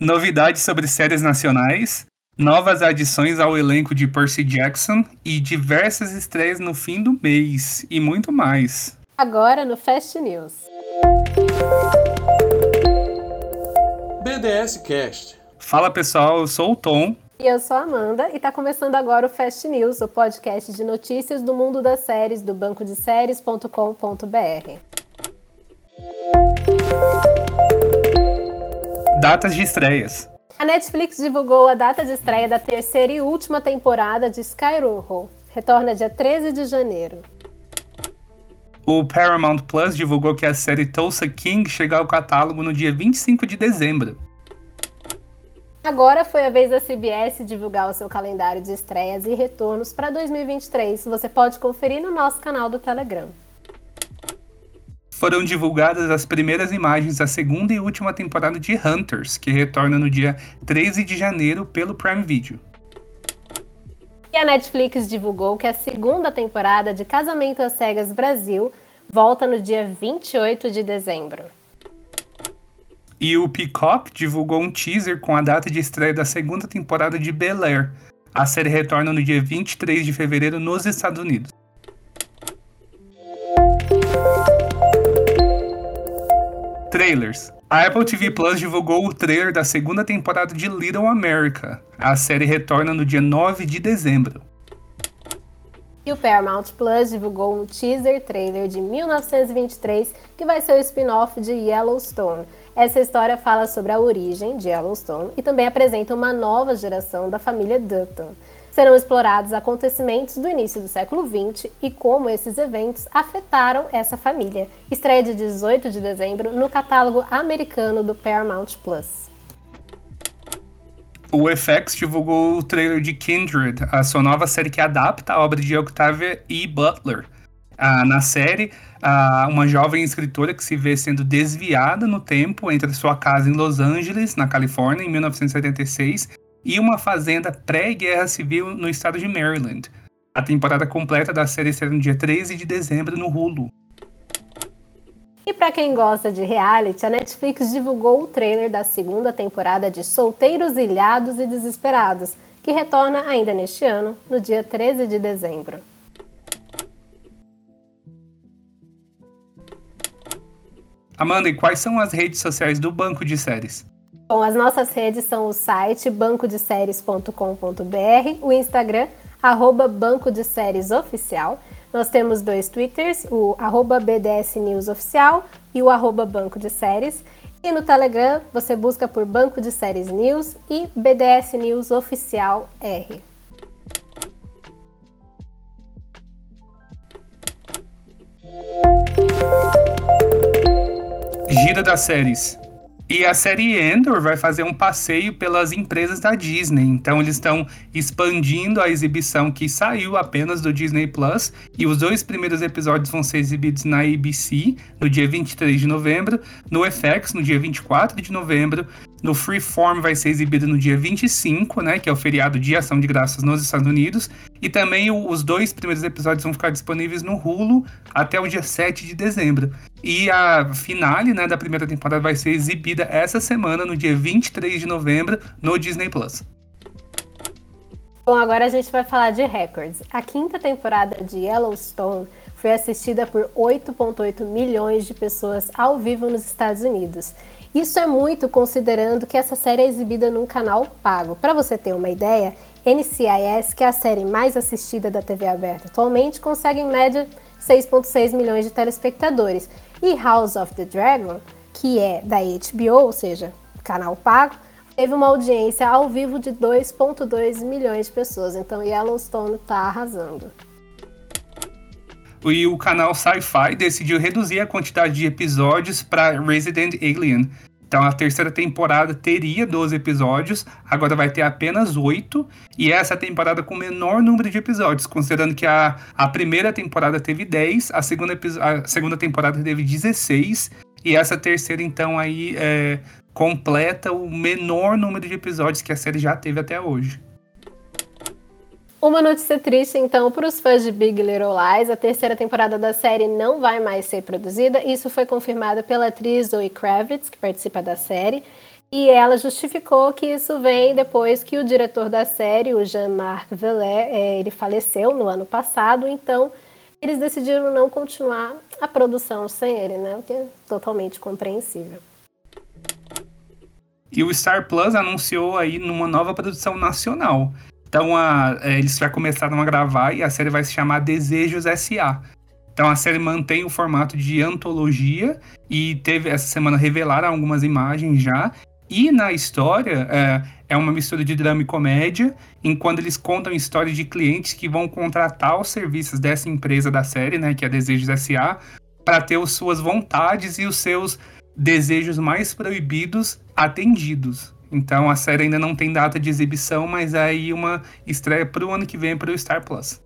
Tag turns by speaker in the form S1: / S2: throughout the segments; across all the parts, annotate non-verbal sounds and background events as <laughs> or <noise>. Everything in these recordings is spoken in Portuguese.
S1: novidades sobre séries nacionais, novas adições ao elenco de Percy Jackson e diversas estreias no fim do mês e muito mais.
S2: Agora no Fast News.
S3: BDS Cast.
S1: Fala pessoal, eu sou o Tom.
S2: E eu sou a Amanda e está começando agora o Fast News, o podcast de notícias do mundo das séries do banco de séries.com.br.
S1: Datas de estreias.
S2: A Netflix divulgou a data de estreia da terceira e última temporada de Skyruho. Retorna dia 13 de janeiro.
S1: O Paramount Plus divulgou que a série Tulsa King chega ao catálogo no dia 25 de dezembro.
S2: Agora foi a vez da CBS divulgar o seu calendário de estreias e retornos para 2023. Você pode conferir no nosso canal do Telegram
S1: foram divulgadas as primeiras imagens da segunda e última temporada de Hunters, que retorna no dia 13 de janeiro pelo Prime Video.
S2: E a Netflix divulgou que a segunda temporada de Casamento às Cegas Brasil volta no dia 28 de dezembro.
S1: E o Peacock divulgou um teaser com a data de estreia da segunda temporada de Bel Air. A série retorna no dia 23 de fevereiro nos Estados Unidos. Trailers. A Apple TV Plus divulgou o trailer da segunda temporada de Little America. A série retorna no dia 9 de dezembro.
S2: E o Paramount Plus divulgou um teaser trailer de 1923 que vai ser o spin-off de Yellowstone. Essa história fala sobre a origem de Yellowstone e também apresenta uma nova geração da família Dutton serão explorados acontecimentos do início do século XX e como esses eventos afetaram essa família. Estreia de 18 de dezembro no catálogo americano do Paramount Plus.
S1: O FX divulgou o trailer de Kindred, a sua nova série que adapta a obra de Octavia E. Butler. Ah, na série, ah, uma jovem escritora que se vê sendo desviada no tempo entre sua casa em Los Angeles, na Califórnia, em 1976, e uma fazenda pré-guerra civil no estado de Maryland. A temporada completa da série será no dia 13 de dezembro no Hulu.
S2: E para quem gosta de reality, a Netflix divulgou o trailer da segunda temporada de Solteiros Ilhados e Desesperados, que retorna ainda neste ano, no dia 13 de dezembro.
S1: Amanda, e quais são as redes sociais do banco de séries?
S2: Bom, as nossas redes são o site bancodeséries.com.br, o Instagram, arroba Banco de Séries Oficial. Nós temos dois Twitters, o arroba BDS News Oficial e o arroba Banco de Séries. E no Telegram você busca por Banco de Séries News e BDS News Oficial R.
S1: Gira das séries. E a série Endor vai fazer um passeio pelas empresas da Disney. Então eles estão expandindo a exibição que saiu apenas do Disney Plus. E os dois primeiros episódios vão ser exibidos na ABC no dia 23 de novembro, no FX no dia 24 de novembro, no Freeform vai ser exibido no dia 25, né, que é o feriado de ação de graças nos Estados Unidos, e também os dois primeiros episódios vão ficar disponíveis no Hulu até o dia 7 de dezembro. E a finale né, da primeira temporada vai ser exibida essa semana, no dia 23 de novembro, no Disney Plus.
S2: Bom, agora a gente vai falar de records. A quinta temporada de Yellowstone foi assistida por 8,8 milhões de pessoas ao vivo nos Estados Unidos. Isso é muito considerando que essa série é exibida num canal pago. Para você ter uma ideia, NCIS, que é a série mais assistida da TV aberta atualmente, consegue em média 6,6 milhões de telespectadores. E House of the Dragon, que é da HBO, ou seja, canal pago, teve uma audiência ao vivo de 2,2 milhões de pessoas. Então Yellowstone está arrasando.
S1: E o canal Sci-Fi decidiu reduzir a quantidade de episódios para Resident Alien, então a terceira temporada teria 12 episódios, agora vai ter apenas 8. E essa temporada com o menor número de episódios, considerando que a, a primeira temporada teve 10, a segunda, a segunda temporada teve 16. E essa terceira, então, aí é, completa o menor número de episódios que a série já teve até hoje.
S2: Uma notícia triste, então, para os fãs de Big Little Lies, a terceira temporada da série não vai mais ser produzida. Isso foi confirmado pela atriz Zoe Kravitz, que participa da série. E ela justificou que isso vem depois que o diretor da série, o Jean-Marc Vallée, é, ele faleceu no ano passado, então eles decidiram não continuar a produção sem ele, né? O que é totalmente compreensível.
S1: E o Star Plus anunciou aí numa nova produção nacional. Então a, é, eles já começaram a gravar e a série vai se chamar Desejos S.A. Então a série mantém o formato de antologia e teve essa semana revelaram algumas imagens já e na história, é, é uma mistura de drama e comédia, enquanto eles contam histórias de clientes que vão contratar os serviços dessa empresa da série, né, que é Desejos S.A., para ter as suas vontades e os seus desejos mais proibidos atendidos. Então a série ainda não tem data de exibição, mas é aí uma estreia para o ano que vem para o Star Plus.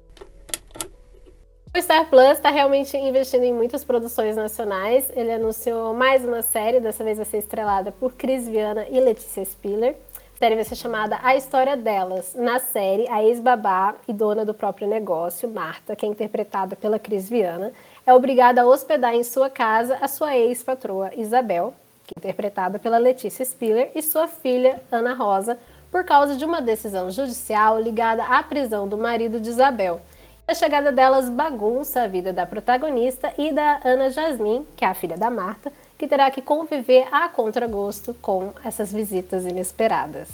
S2: O Star Plus está realmente investindo em muitas produções nacionais. Ele anunciou mais uma série, dessa vez vai ser estrelada por Cris Viana e Letícia Spiller. A série vai ser chamada A História Delas. Na série, a ex-babá e dona do próprio negócio, Marta, que é interpretada pela Cris Viana, é obrigada a hospedar em sua casa a sua ex-patroa Isabel, interpretada pela Letícia Spiller, e sua filha, Ana Rosa, por causa de uma decisão judicial ligada à prisão do marido de Isabel. A chegada delas bagunça a vida da protagonista e da Ana Jasmine, que é a filha da Marta, que terá que conviver a contragosto com essas visitas inesperadas.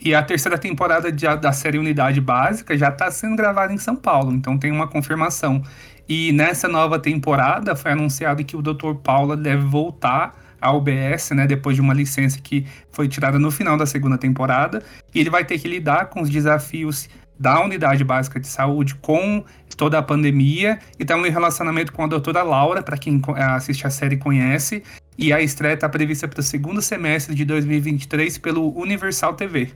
S1: E a terceira temporada de, da série Unidade Básica já está sendo gravada em São Paulo, então tem uma confirmação. E nessa nova temporada foi anunciado que o Dr. Paula deve voltar ao UBS, né, depois de uma licença que foi tirada no final da segunda temporada. E ele vai ter que lidar com os desafios da unidade básica de saúde com toda a pandemia e tá um relacionamento com a doutora Laura, para quem assiste a série conhece, e a estreia está prevista para o segundo semestre de 2023 pelo Universal TV.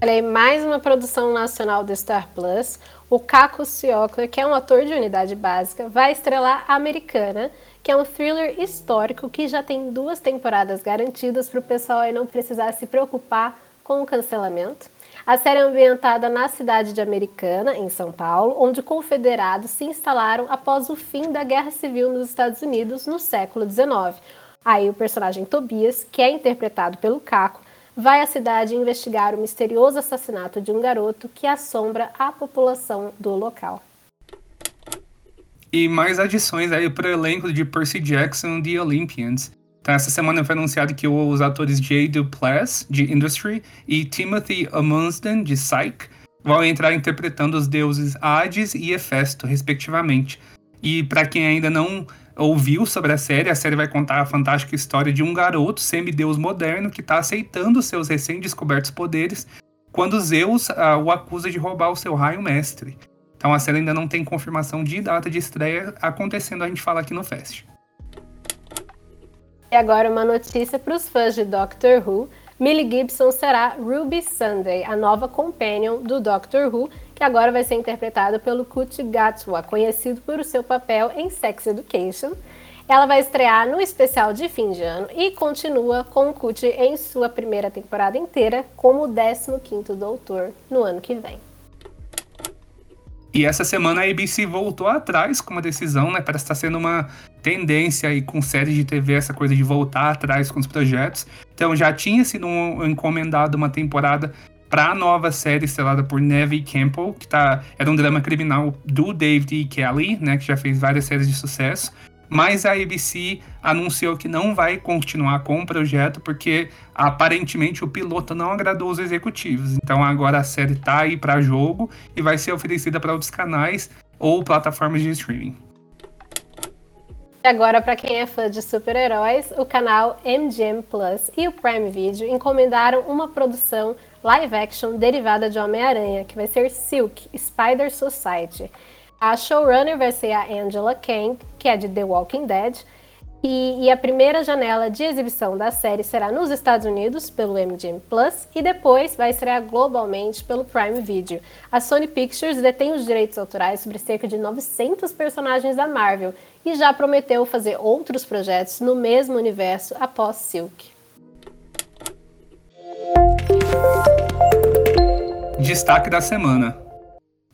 S2: Olha aí, mais uma produção nacional do Star Plus. O Caco Ciocler, que é um ator de unidade básica, vai estrelar Americana, que é um thriller histórico que já tem duas temporadas garantidas para o pessoal aí não precisar se preocupar com o cancelamento. A série é ambientada na cidade de Americana, em São Paulo, onde confederados se instalaram após o fim da Guerra Civil nos Estados Unidos no século XIX. Aí o personagem Tobias, que é interpretado pelo Caco, vai à cidade investigar o misterioso assassinato de um garoto que assombra a população do local.
S1: E mais adições aí para o elenco de Percy Jackson The Olympians. Então, essa semana foi anunciado que os atores Jay Duplass, de Industry, e Timothy Amundsen, de Psyche, vão entrar interpretando os deuses Hades e Hefesto, respectivamente. E para quem ainda não ouviu sobre a série, a série vai contar a fantástica história de um garoto semideus moderno que está aceitando seus recém-descobertos poderes quando Zeus uh, o acusa de roubar o seu raio mestre. Então a série ainda não tem confirmação de data de estreia acontecendo, a gente fala aqui no Fest.
S2: E agora uma notícia para os fãs de Doctor Who. Millie Gibson será Ruby Sunday, a nova companion do Doctor Who, que agora vai ser interpretado pelo Kut Gatwa, conhecido por seu papel em Sex Education. Ela vai estrear no especial de fim de ano e continua com o Kut em sua primeira temporada inteira como o 15º Doutor no ano que vem.
S1: E essa semana a ABC voltou atrás com uma decisão, né? Parece estar sendo uma tendência aí com séries de TV, essa coisa de voltar atrás com os projetos. Então já tinha sido um, encomendado uma temporada para a nova série estrelada por Neve Campbell, que tá, era um drama criminal do David E. Kelly, né? Que já fez várias séries de sucesso. Mas a ABC anunciou que não vai continuar com o projeto porque aparentemente o piloto não agradou os executivos. Então agora a série está aí para jogo e vai ser oferecida para outros canais ou plataformas de streaming.
S2: Agora, para quem é fã de super-heróis, o canal MGM Plus e o Prime Video encomendaram uma produção live action derivada de Homem-Aranha, que vai ser Silk Spider Society. A showrunner vai ser a Angela Kang, que é de The Walking Dead, e, e, a primeira janela de exibição da série será nos Estados Unidos pelo MGM Plus e depois vai estrear globalmente pelo Prime Video. A Sony Pictures detém os direitos autorais sobre cerca de 900 personagens da Marvel e já prometeu fazer outros projetos no mesmo universo após Silk.
S1: Destaque da semana.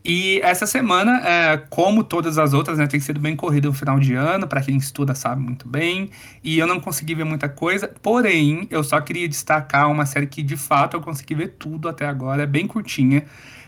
S1: E essa semana, é, como todas as outras, né, tem sido bem corrido no final de ano, para quem estuda sabe muito bem. E eu não consegui ver muita coisa, porém, eu só queria destacar uma série que de fato eu consegui ver tudo até agora, é bem curtinha.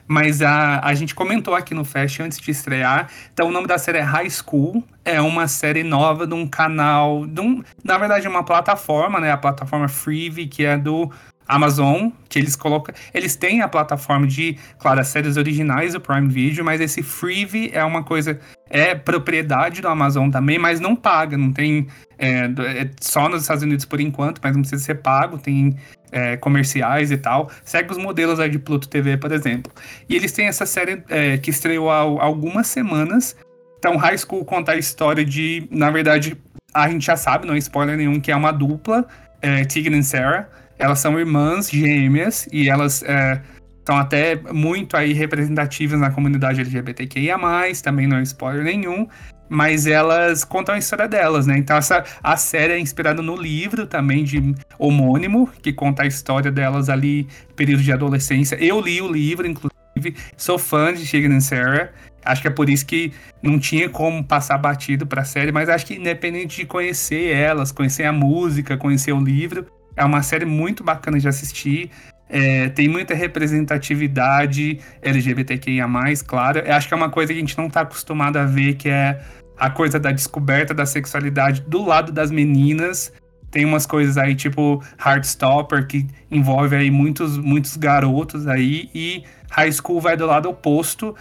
S1: Mas a, a gente comentou aqui no Fast antes de estrear. Então o nome da série é High School. É uma série nova de um canal. De um, na verdade, é uma plataforma, né? A plataforma Freevee, que é do Amazon, que eles colocam. Eles têm a plataforma de, claro, as séries originais do Prime Video, mas esse Freevee é uma coisa. É propriedade do Amazon também, mas não paga, não tem. É, é só nos Estados Unidos por enquanto, mas não precisa ser pago, tem é, comerciais e tal. Segue os modelos aí de Pluto TV, por exemplo. E eles têm essa série é, que estreou há algumas semanas. Então, High School conta a história de. Na verdade, a gente já sabe, não é spoiler nenhum, que é uma dupla, é, Tigran e Sarah elas são irmãs gêmeas e elas é, são até muito aí representativas na comunidade LGBTQIA+, também não é spoiler nenhum, mas elas contam a história delas, né? Então essa, a série é inspirada no livro também de homônimo, que conta a história delas ali, período de adolescência. Eu li o livro, inclusive, sou fã de Tegan e Sarah, Acho que é por isso que não tinha como passar batido para a série, mas acho que independente de conhecer elas, conhecer a música, conhecer o livro, é uma série muito bacana de assistir. É, tem muita representatividade LGBTQIA, claro. Eu acho que é uma coisa que a gente não está acostumado a ver, que é a coisa da descoberta da sexualidade do lado das meninas. Tem umas coisas aí, tipo Heartstopper, que envolve aí muitos, muitos garotos aí, e High School vai do lado oposto,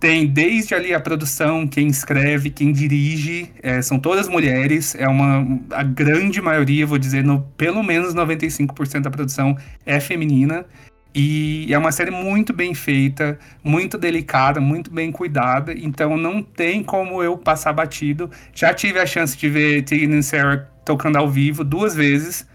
S1: tem desde ali a produção, quem escreve, quem dirige, é, são todas mulheres, é uma a grande maioria, vou dizer, no, pelo menos 95% da produção é feminina. E é uma série muito bem feita, muito delicada, muito bem cuidada, então não tem como eu passar batido. Já tive a chance de ver Tina e Sarah tocando ao vivo duas vezes,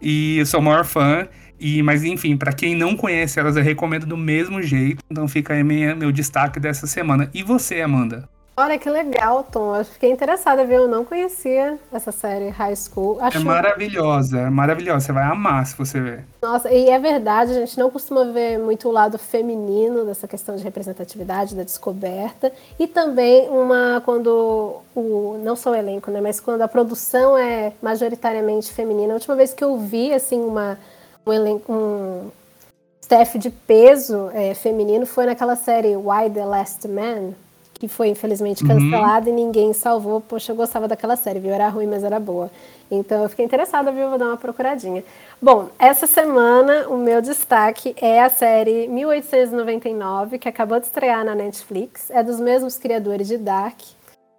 S1: e eu sou o maior fã. E, mas enfim, para quem não conhece elas, eu recomendo do mesmo jeito. Então fica aí minha, meu destaque dessa semana. E você, Amanda?
S2: Olha que legal, Tom. Eu fiquei interessada, viu? Eu não conhecia essa série High School.
S1: Acho... É maravilhosa, é maravilhosa. Você vai amar se você ver.
S2: Nossa, e é verdade, a gente não costuma ver muito o lado feminino dessa questão de representatividade, da descoberta. E também uma quando o. não só o elenco, né? Mas quando a produção é majoritariamente feminina. A última vez que eu vi, assim, uma um, elenco, um staff de peso é, feminino foi naquela série Why the Last Man, que foi infelizmente cancelada uhum. e ninguém salvou. Poxa, eu gostava daquela série, viu? Era ruim, mas era boa. Então eu fiquei interessada, viu? Vou dar uma procuradinha. Bom, essa semana o meu destaque é a série 1899, que acabou de estrear na Netflix. É dos mesmos criadores de Dark.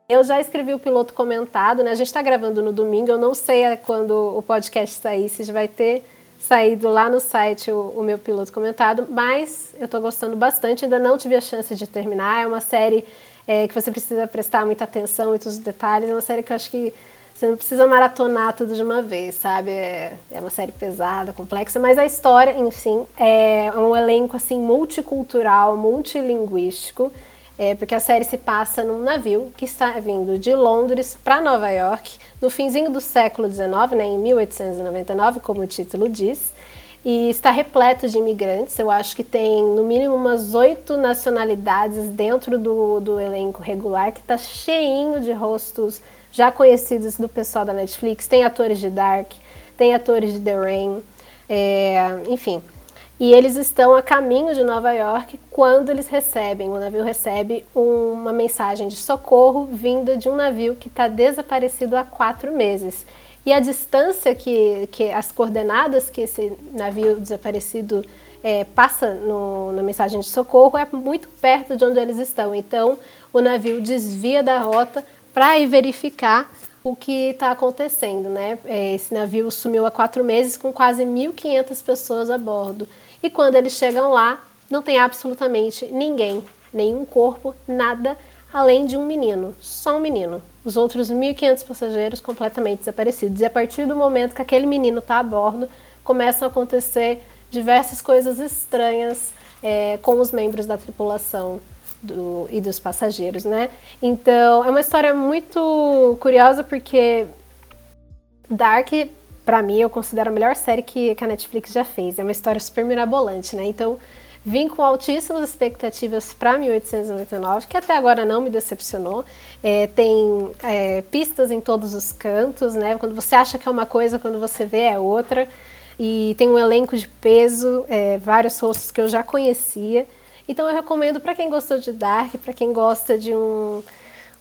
S2: Eu já escrevi o piloto comentado, né? A gente está gravando no domingo, eu não sei quando o podcast sair se vai ter saído lá no site o, o meu piloto comentado, mas eu estou gostando bastante, ainda não tive a chance de terminar. É uma série é, que você precisa prestar muita atenção, muitos detalhes. É uma série que eu acho que você não precisa maratonar tudo de uma vez, sabe? É, é uma série pesada, complexa, mas a história, enfim, é um elenco assim multicultural, multilinguístico. É, porque a série se passa num navio que está vindo de Londres para Nova York no finzinho do século XIX, né, em 1899, como o título diz, e está repleto de imigrantes. Eu acho que tem no mínimo umas oito nacionalidades dentro do, do elenco regular, que está cheinho de rostos já conhecidos do pessoal da Netflix. Tem atores de Dark, tem atores de The Rain, é, enfim. E eles estão a caminho de Nova York quando eles recebem, o navio recebe uma mensagem de socorro vinda de um navio que está desaparecido há quatro meses. E a distância que, que as coordenadas que esse navio desaparecido é, passa no, na mensagem de socorro é muito perto de onde eles estão. Então, o navio desvia da rota para ir verificar o que está acontecendo. Né? É, esse navio sumiu há quatro meses com quase 1.500 pessoas a bordo. E quando eles chegam lá, não tem absolutamente ninguém, nenhum corpo, nada, além de um menino, só um menino. Os outros 1.500 passageiros completamente desaparecidos. E a partir do momento que aquele menino está a bordo, começam a acontecer diversas coisas estranhas é, com os membros da tripulação do, e dos passageiros, né? Então, é uma história muito curiosa porque Dark para mim, eu considero a melhor série que, que a Netflix já fez. É uma história super mirabolante, né? Então, Vim com altíssimas expectativas para 1899, que até agora não me decepcionou. É, tem é, pistas em todos os cantos, né? Quando você acha que é uma coisa, quando você vê é outra. E tem um elenco de peso, é, vários rostos que eu já conhecia. Então eu recomendo para quem gostou de Dark, para quem gosta de um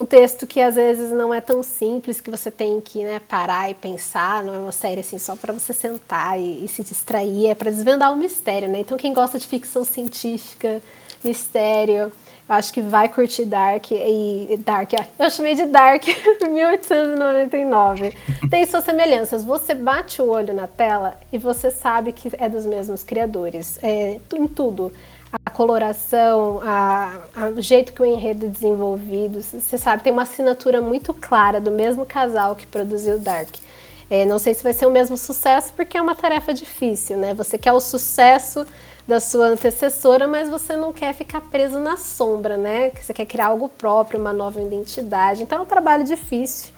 S2: um texto que às vezes não é tão simples, que você tem que né, parar e pensar, não é uma série assim só para você sentar e, e, se distrair, é para desvendar o mistério, né? Então quem gosta de ficção científica, mistério, eu acho que vai curtir Dark e Dark, eu chamei de Dark <laughs> 1899. Tem suas semelhanças. Você bate o olho na tela e você sabe que é dos mesmos criadores, é, em tudo a coloração, a, a, o jeito que o enredo é desenvolvido. Você sabe, tem uma assinatura muito clara do mesmo casal que produziu Dark. É, não sei se vai ser o mesmo sucesso, porque é uma tarefa difícil, né? Você quer o sucesso da sua antecessora, mas você não quer ficar preso na sombra, né? Você quer criar algo próprio, uma nova identidade. Então é um trabalho difícil.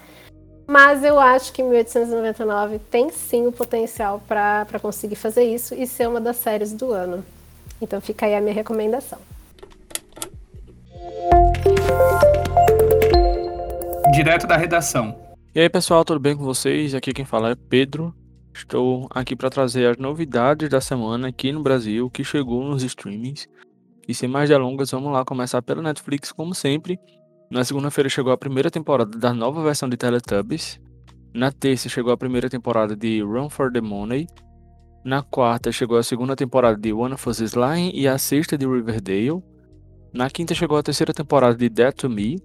S2: Mas eu acho que 1899 tem sim o potencial para conseguir fazer isso e ser uma das séries do ano. Então fica aí a minha recomendação.
S1: Direto da redação.
S3: E aí pessoal, tudo bem com vocês? Aqui quem fala é Pedro. Estou aqui para trazer as novidades da semana aqui no Brasil que chegou nos streamings. E sem mais delongas, vamos lá começar pela Netflix, como sempre. Na segunda-feira chegou a primeira temporada da nova versão de Teletubbies. Na terça chegou a primeira temporada de Run for the Money. Na quarta chegou a segunda temporada de One of Us Slime e a sexta de Riverdale. Na quinta chegou a terceira temporada de Dead to Me,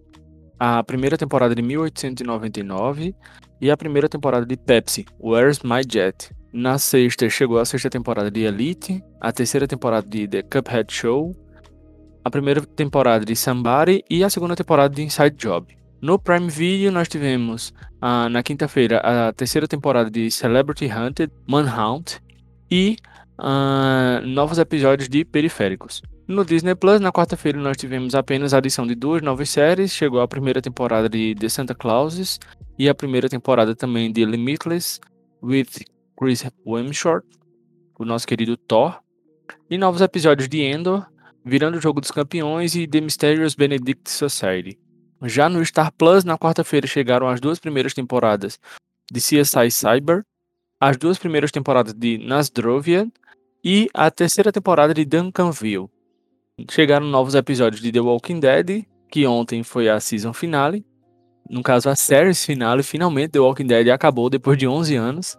S3: a primeira temporada de 1899 e a primeira temporada de Pepsi, Where's My Jet. Na sexta chegou a sexta temporada de Elite, a terceira temporada de The Cuphead Show, a primeira temporada de Somebody e a segunda temporada de Inside Job. No Prime Video nós tivemos ah, na quinta-feira a terceira temporada de Celebrity Hunted, Manhunt e uh, novos episódios de Periféricos. No Disney Plus, na quarta-feira, nós tivemos apenas a adição de duas novas séries. Chegou a primeira temporada de The Santa Clauses e a primeira temporada também de Limitless with Chris Hemsworth, o nosso querido Thor. E novos episódios de Endor, Virando o Jogo dos Campeões e The Mysterious Benedict Society. Já no Star Plus, na quarta-feira, chegaram as duas primeiras temporadas de CSI Cyber as duas primeiras temporadas de Nasdrovia e a terceira temporada de Duncanville. Chegaram novos episódios de The Walking Dead, que ontem foi a season finale. No caso, a série finale, finalmente The Walking Dead acabou depois de 11 anos.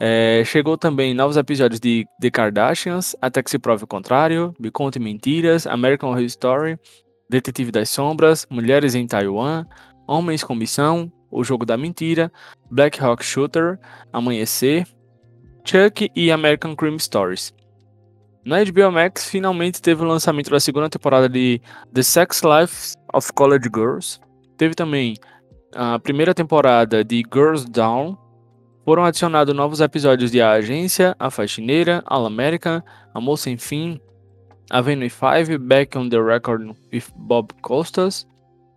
S3: É, chegou também novos episódios de The Kardashians, Até que se prove o contrário, Me Conte Mentiras, American Horror Story, Detetive das Sombras, Mulheres em Taiwan, Homens com Missão, o Jogo da Mentira, Black Hawk Shooter, Amanhecer, Chuck e American Crime Stories. Na HBO Max, finalmente teve o lançamento da segunda temporada de The Sex Life of College Girls. Teve também a primeira temporada de Girls Down. Foram adicionados novos episódios de A Agência, A Faxineira, All American, Amor Sem Fim, Avenue 5, Back on the Record with Bob Costas,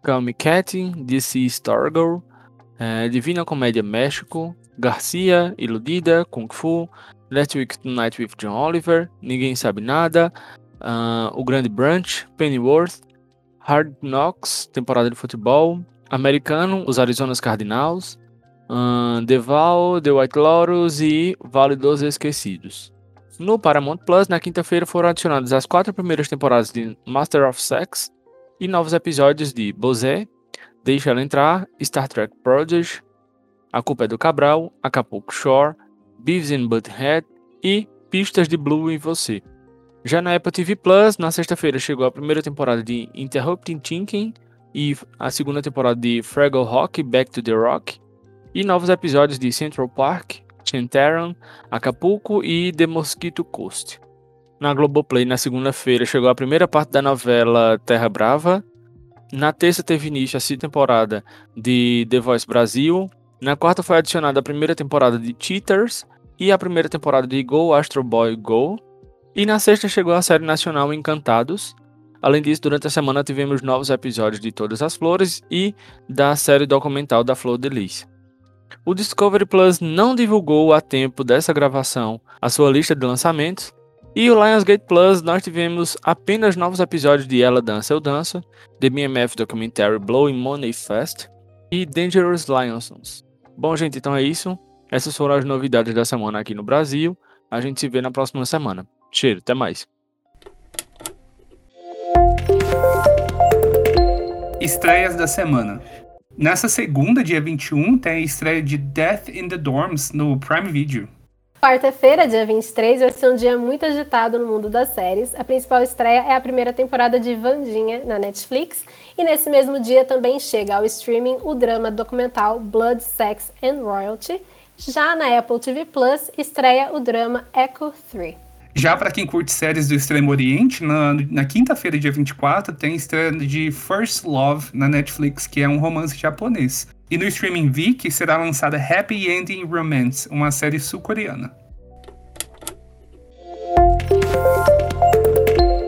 S3: Call Me Cat, DC Stargirl, é, Divina Comédia México, Garcia, Iludida, Kung Fu, Last Week Tonight with John Oliver, Ninguém Sabe Nada, uh, O Grande Brunch, Pennyworth, Hard Knocks, temporada de futebol, Americano, Os Arizonas Cardinals, uh, Deval, The White Lotus e Vale dos Esquecidos. No Paramount Plus, na quinta-feira foram adicionadas as quatro primeiras temporadas de Master of Sex e novos episódios de Bozé, Deixa ela entrar, Star Trek Project, A Culpa é do Cabral, Acapulco Shore, Beavis and Butthead e Pistas de Blue em Você. Já na Apple TV Plus, na sexta-feira chegou a primeira temporada de Interrupting Thinking e a segunda temporada de Fraggle Rock Back to the Rock e novos episódios de Central Park, Chantaran, Acapulco e The Mosquito Coast. Na Globoplay, na segunda-feira, chegou a primeira parte da novela Terra Brava, na terça teve início a segunda temporada de The Voice Brasil. Na quarta foi adicionada a primeira temporada de Cheaters e a primeira temporada de Go Astro Boy Go. E na sexta chegou a série nacional Encantados. Além disso, durante a semana tivemos novos episódios de Todas as Flores e da série documental da Flor de Lis. O Discovery Plus não divulgou a tempo dessa gravação a sua lista de lançamentos, E o Lionsgate Plus, nós tivemos apenas novos episódios de Ela Dança Eu Dança, The BMF Documentary Blowing Money Fast e Dangerous Lionsons. Bom, gente, então é isso. Essas foram as novidades da semana aqui no Brasil. A gente se vê na próxima semana. Cheiro, até mais.
S1: Estreias da semana. Nessa segunda, dia 21, tem a estreia de Death in the Dorms no Prime Video.
S2: Quarta-feira, dia 23, vai ser um dia muito agitado no mundo das séries. A principal estreia é a primeira temporada de Vandinha na Netflix. E nesse mesmo dia também chega ao streaming o drama documental Blood, Sex and Royalty. Já na Apple TV Plus, estreia o drama Echo 3.
S1: Já para quem curte séries do Extremo Oriente, na, na quinta-feira, dia 24, tem estreia de First Love na Netflix, que é um romance japonês. E no streaming Viki será lançada Happy Ending Romance, uma série sul-coreana.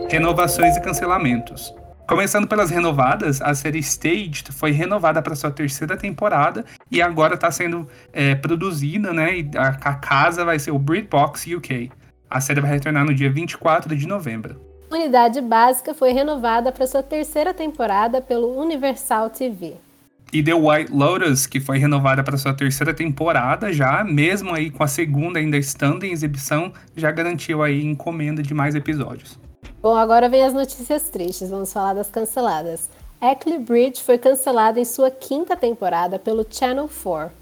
S1: Renovações e cancelamentos. Começando pelas renovadas, a série Staged foi renovada para sua terceira temporada e agora está sendo é, produzida, né? E a, a casa vai ser o BritBox UK. A série vai retornar no dia 24 de novembro.
S2: Unidade Básica foi renovada para sua terceira temporada pelo Universal TV.
S1: E The White Lotus, que foi renovada para sua terceira temporada já, mesmo aí com a segunda ainda estando em exibição, já garantiu aí encomenda de mais episódios.
S2: Bom, agora vem as notícias tristes, vamos falar das canceladas. Eckley Bridge foi cancelada em sua quinta temporada pelo Channel 4.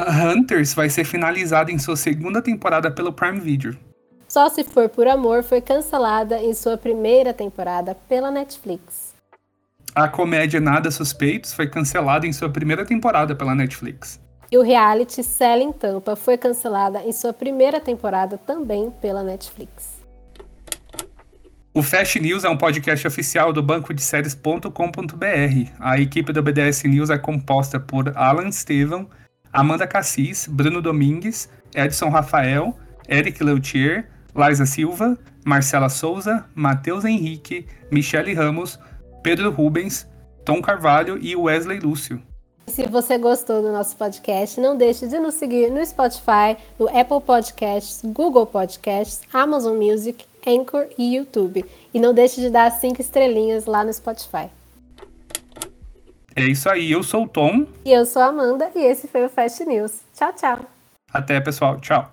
S1: Hunters vai ser finalizada em sua segunda temporada pelo Prime Video.
S2: Só Se For Por Amor foi cancelada em sua primeira temporada pela Netflix.
S1: A comédia Nada Suspeitos foi cancelada em sua primeira temporada pela Netflix.
S2: E o reality Selling Tampa foi cancelada em sua primeira temporada também pela Netflix.
S1: O Fast News é um podcast oficial do banco de séries.com.br. A equipe do BDS News é composta por Alan Estevam, Amanda Cassis, Bruno Domingues, Edson Rafael, Eric Leutier, Liza Silva, Marcela Souza, Matheus Henrique, Michele Ramos, Pedro Rubens, Tom Carvalho e Wesley Lúcio.
S2: Se você gostou do nosso podcast, não deixe de nos seguir no Spotify, no Apple Podcasts, Google Podcasts, Amazon Music, Anchor e YouTube. E não deixe de dar cinco estrelinhas lá no Spotify.
S1: É isso aí, eu sou o Tom.
S2: E eu sou a Amanda, e esse foi o Fast News. Tchau, tchau.
S1: Até, pessoal. Tchau.